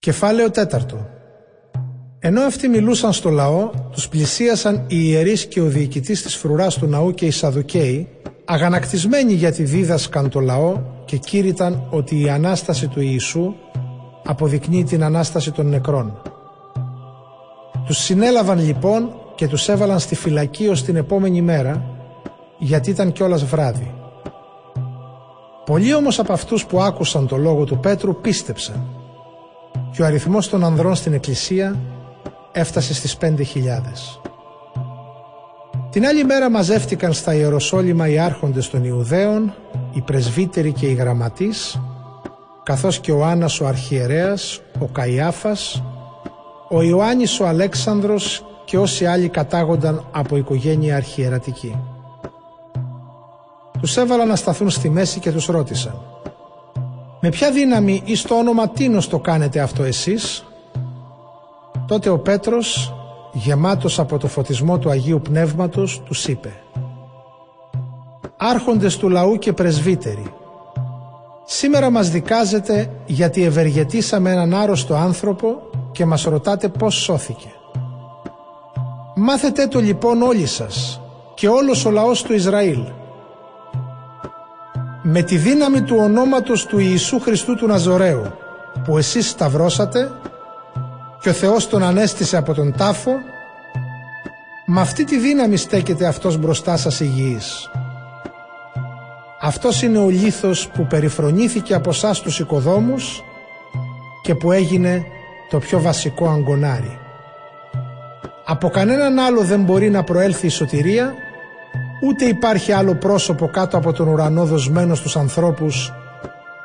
Κεφάλαιο τέταρτο Ενώ αυτοί μιλούσαν στο λαό, τους πλησίασαν οι ιερείς και ο διοικητής της φρουράς του ναού και οι Σαδουκαίοι, αγανακτισμένοι γιατί δίδασκαν το λαό και κήρυταν ότι η Ανάσταση του Ιησού αποδεικνύει την Ανάσταση των νεκρών. Τους συνέλαβαν λοιπόν και τους έβαλαν στη φυλακή ως την επόμενη μέρα, γιατί ήταν κιόλας βράδυ. Πολλοί όμως από αυτούς που άκουσαν το λόγο του Πέτρου πίστεψαν και ο αριθμός των ανδρών στην εκκλησία έφτασε στις πέντε χιλιάδες. Την άλλη μέρα μαζεύτηκαν στα Ιεροσόλυμα οι άρχοντες των Ιουδαίων, οι πρεσβύτεροι και οι γραμματείς, καθώς και ο Άννας ο Αρχιερέας, ο Καϊάφας, ο Ιωάννης ο Αλέξανδρος και όσοι άλλοι κατάγονταν από οικογένεια αρχιερατική. Τους έβαλαν να σταθούν στη μέση και τους ρώτησαν «Με ποια δύναμη ή στο όνομα τίνος το κάνετε αυτό εσείς» Τότε ο Πέτρος, γεμάτος από το φωτισμό του Αγίου Πνεύματος, τους είπε «Άρχοντες του λαού και πρεσβύτεροι, σήμερα μας δικάζετε γιατί ευεργετήσαμε έναν άρρωστο άνθρωπο και μας ρωτάτε πώς σώθηκε. Μάθετε το λοιπόν όλοι σας και όλος ο λαός του Ισραήλ με τη δύναμη του ονόματος του Ιησού Χριστού του Ναζωραίου που εσείς σταυρώσατε και ο Θεός τον ανέστησε από τον τάφο με αυτή τη δύναμη στέκεται αυτός μπροστά σας υγιής. Αυτός είναι ο λίθος που περιφρονήθηκε από εσάς τους οικοδόμους και που έγινε το πιο βασικό αγκονάρι. Από κανέναν άλλο δεν μπορεί να προέλθει η σωτηρία ούτε υπάρχει άλλο πρόσωπο κάτω από τον ουρανό δοσμένο στους ανθρώπους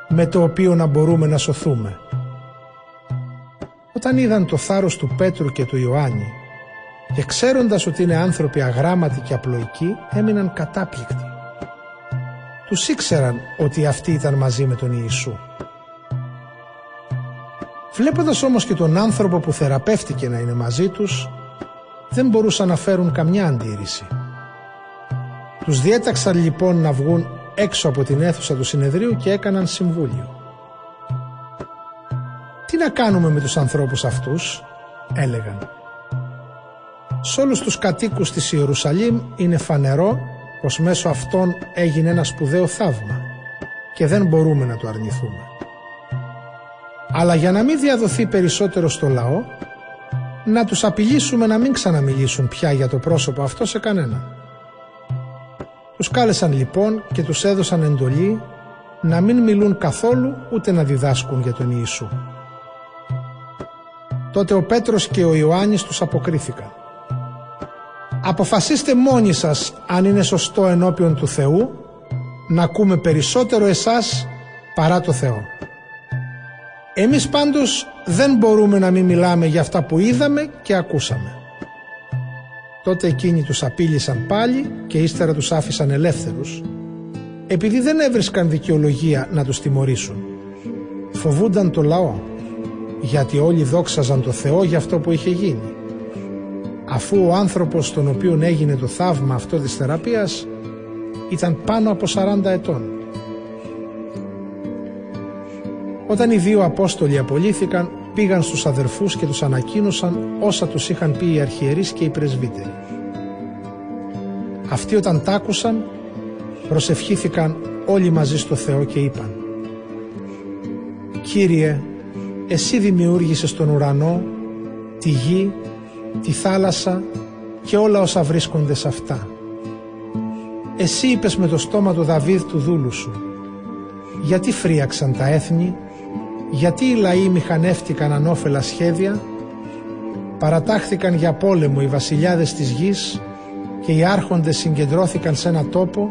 με το οποίο να μπορούμε να σωθούμε. Όταν είδαν το θάρρος του Πέτρου και του Ιωάννη και ξέροντας ότι είναι άνθρωποι αγράμματοι και απλοϊκοί έμειναν κατάπληκτοι. Τους ήξεραν ότι αυτοί ήταν μαζί με τον Ιησού. Βλέποντας όμως και τον άνθρωπο που θεραπεύτηκε να είναι μαζί τους δεν μπορούσαν να φέρουν καμιά αντίρρηση. Τους διέταξαν λοιπόν να βγουν έξω από την αίθουσα του συνεδρίου και έκαναν συμβούλιο. Τι να κάνουμε με τους ανθρώπους αυτούς, έλεγαν. Σ' όλους τους κατοίκους της Ιερουσαλήμ είναι φανερό πως μέσω αυτών έγινε ένα σπουδαίο θαύμα και δεν μπορούμε να το αρνηθούμε. Αλλά για να μην διαδοθεί περισσότερο στο λαό, να τους απειλήσουμε να μην ξαναμιλήσουν πια για το πρόσωπο αυτό σε κανέναν. Τους κάλεσαν λοιπόν και τους έδωσαν εντολή να μην μιλούν καθόλου ούτε να διδάσκουν για τον Ιησού. Τότε ο Πέτρος και ο Ιωάννης τους αποκρίθηκαν. Αποφασίστε μόνοι σας αν είναι σωστό ενώπιον του Θεού να ακούμε περισσότερο εσάς παρά το Θεό. Εμείς πάντως δεν μπορούμε να μην μιλάμε για αυτά που είδαμε και ακούσαμε. Τότε εκείνοι τους απείλησαν πάλι και ύστερα τους άφησαν ελεύθερους επειδή δεν έβρισκαν δικαιολογία να τους τιμωρήσουν. Φοβούνταν το λαό γιατί όλοι δόξαζαν το Θεό για αυτό που είχε γίνει. Αφού ο άνθρωπος τον οποίον έγινε το θαύμα αυτό της θεραπείας ήταν πάνω από 40 ετών. Όταν οι δύο Απόστολοι απολύθηκαν πήγαν στους αδερφούς και τους ανακοίνωσαν όσα τους είχαν πει οι αρχιερείς και οι πρεσβύτεροι. Αυτοί όταν τ' άκουσαν προσευχήθηκαν όλοι μαζί στο Θεό και είπαν «Κύριε, Εσύ δημιούργησες τον ουρανό, τη γη, τη θάλασσα και όλα όσα βρίσκονται σε αυτά. Εσύ είπες με το στόμα του Δαβίδ του δούλου σου γιατί φρίαξαν τα έθνη γιατί οι λαοί μηχανεύτηκαν ανώφελα σχέδια, παρατάχθηκαν για πόλεμο οι βασιλιάδες της γης και οι άρχοντες συγκεντρώθηκαν σε ένα τόπο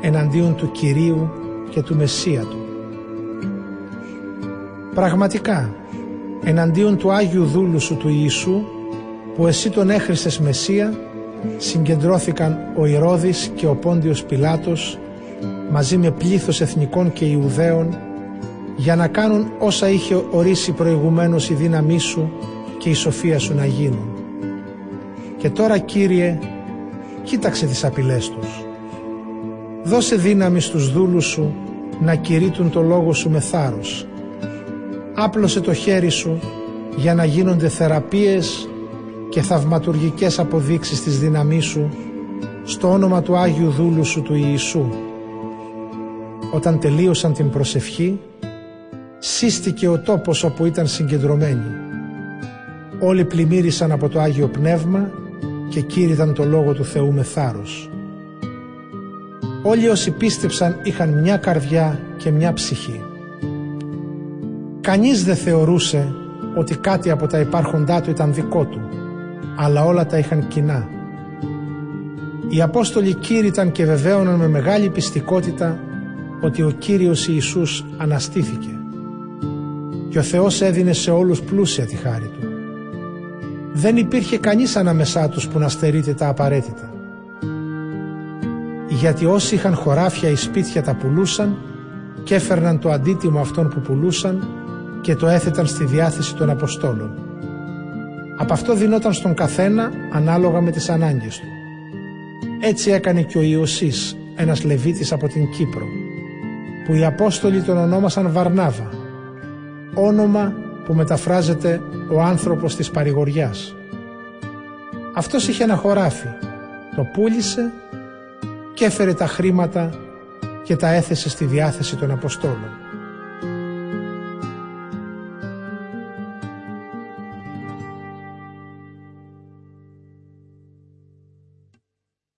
εναντίον του Κυρίου και του Μεσσία του. Πραγματικά, εναντίον του Άγιου Δούλου σου του Ιησού, που εσύ τον έχριστες Μεσσία, συγκεντρώθηκαν ο Ηρώδης και ο Πόντιος Πιλάτος μαζί με πλήθος εθνικών και Ιουδαίων για να κάνουν όσα είχε ορίσει προηγουμένως η δύναμή σου και η σοφία σου να γίνουν. Και τώρα Κύριε, κοίταξε τις απειλές τους. Δώσε δύναμη στους δούλους σου να κηρύττουν το λόγο σου με θάρρος. άπλωσε το χέρι σου για να γίνονται θεραπείες και θαυματουργικές αποδείξεις της δύναμής σου στο όνομα του Άγιου Δούλου σου του Ιησού. Όταν τελείωσαν την προσευχή, σύστηκε ο τόπος όπου ήταν συγκεντρωμένοι. Όλοι πλημμύρισαν από το Άγιο Πνεύμα και κήρυταν το Λόγο του Θεού με θάρρος. Όλοι όσοι πίστεψαν είχαν μια καρδιά και μια ψυχή. Κανείς δεν θεωρούσε ότι κάτι από τα υπάρχοντά του ήταν δικό του, αλλά όλα τα είχαν κοινά. Οι Απόστολοι κήρυταν και βεβαίωναν με μεγάλη πιστικότητα ότι ο Κύριος Ιησούς αναστήθηκε και ο Θεός έδινε σε όλους πλούσια τη χάρη Του. Δεν υπήρχε κανείς ανάμεσά τους που να στερείται τα απαραίτητα. Γιατί όσοι είχαν χωράφια ή σπίτια τα πουλούσαν και έφερναν το αντίτιμο αυτών που πουλούσαν και το έθεταν στη διάθεση των Αποστόλων. Από αυτό δινόταν στον καθένα ανάλογα με τις ανάγκες του. Έτσι έκανε και ο Ιωσής, ένας Λεβίτης από την Κύπρο, που οι Απόστολοι τον ονόμασαν Βαρνάβα, όνομα που μεταφράζεται ο άνθρωπος της παρηγοριάς. Αυτός είχε ένα χωράφι, το πούλησε και έφερε τα χρήματα και τα έθεσε στη διάθεση των Αποστόλων.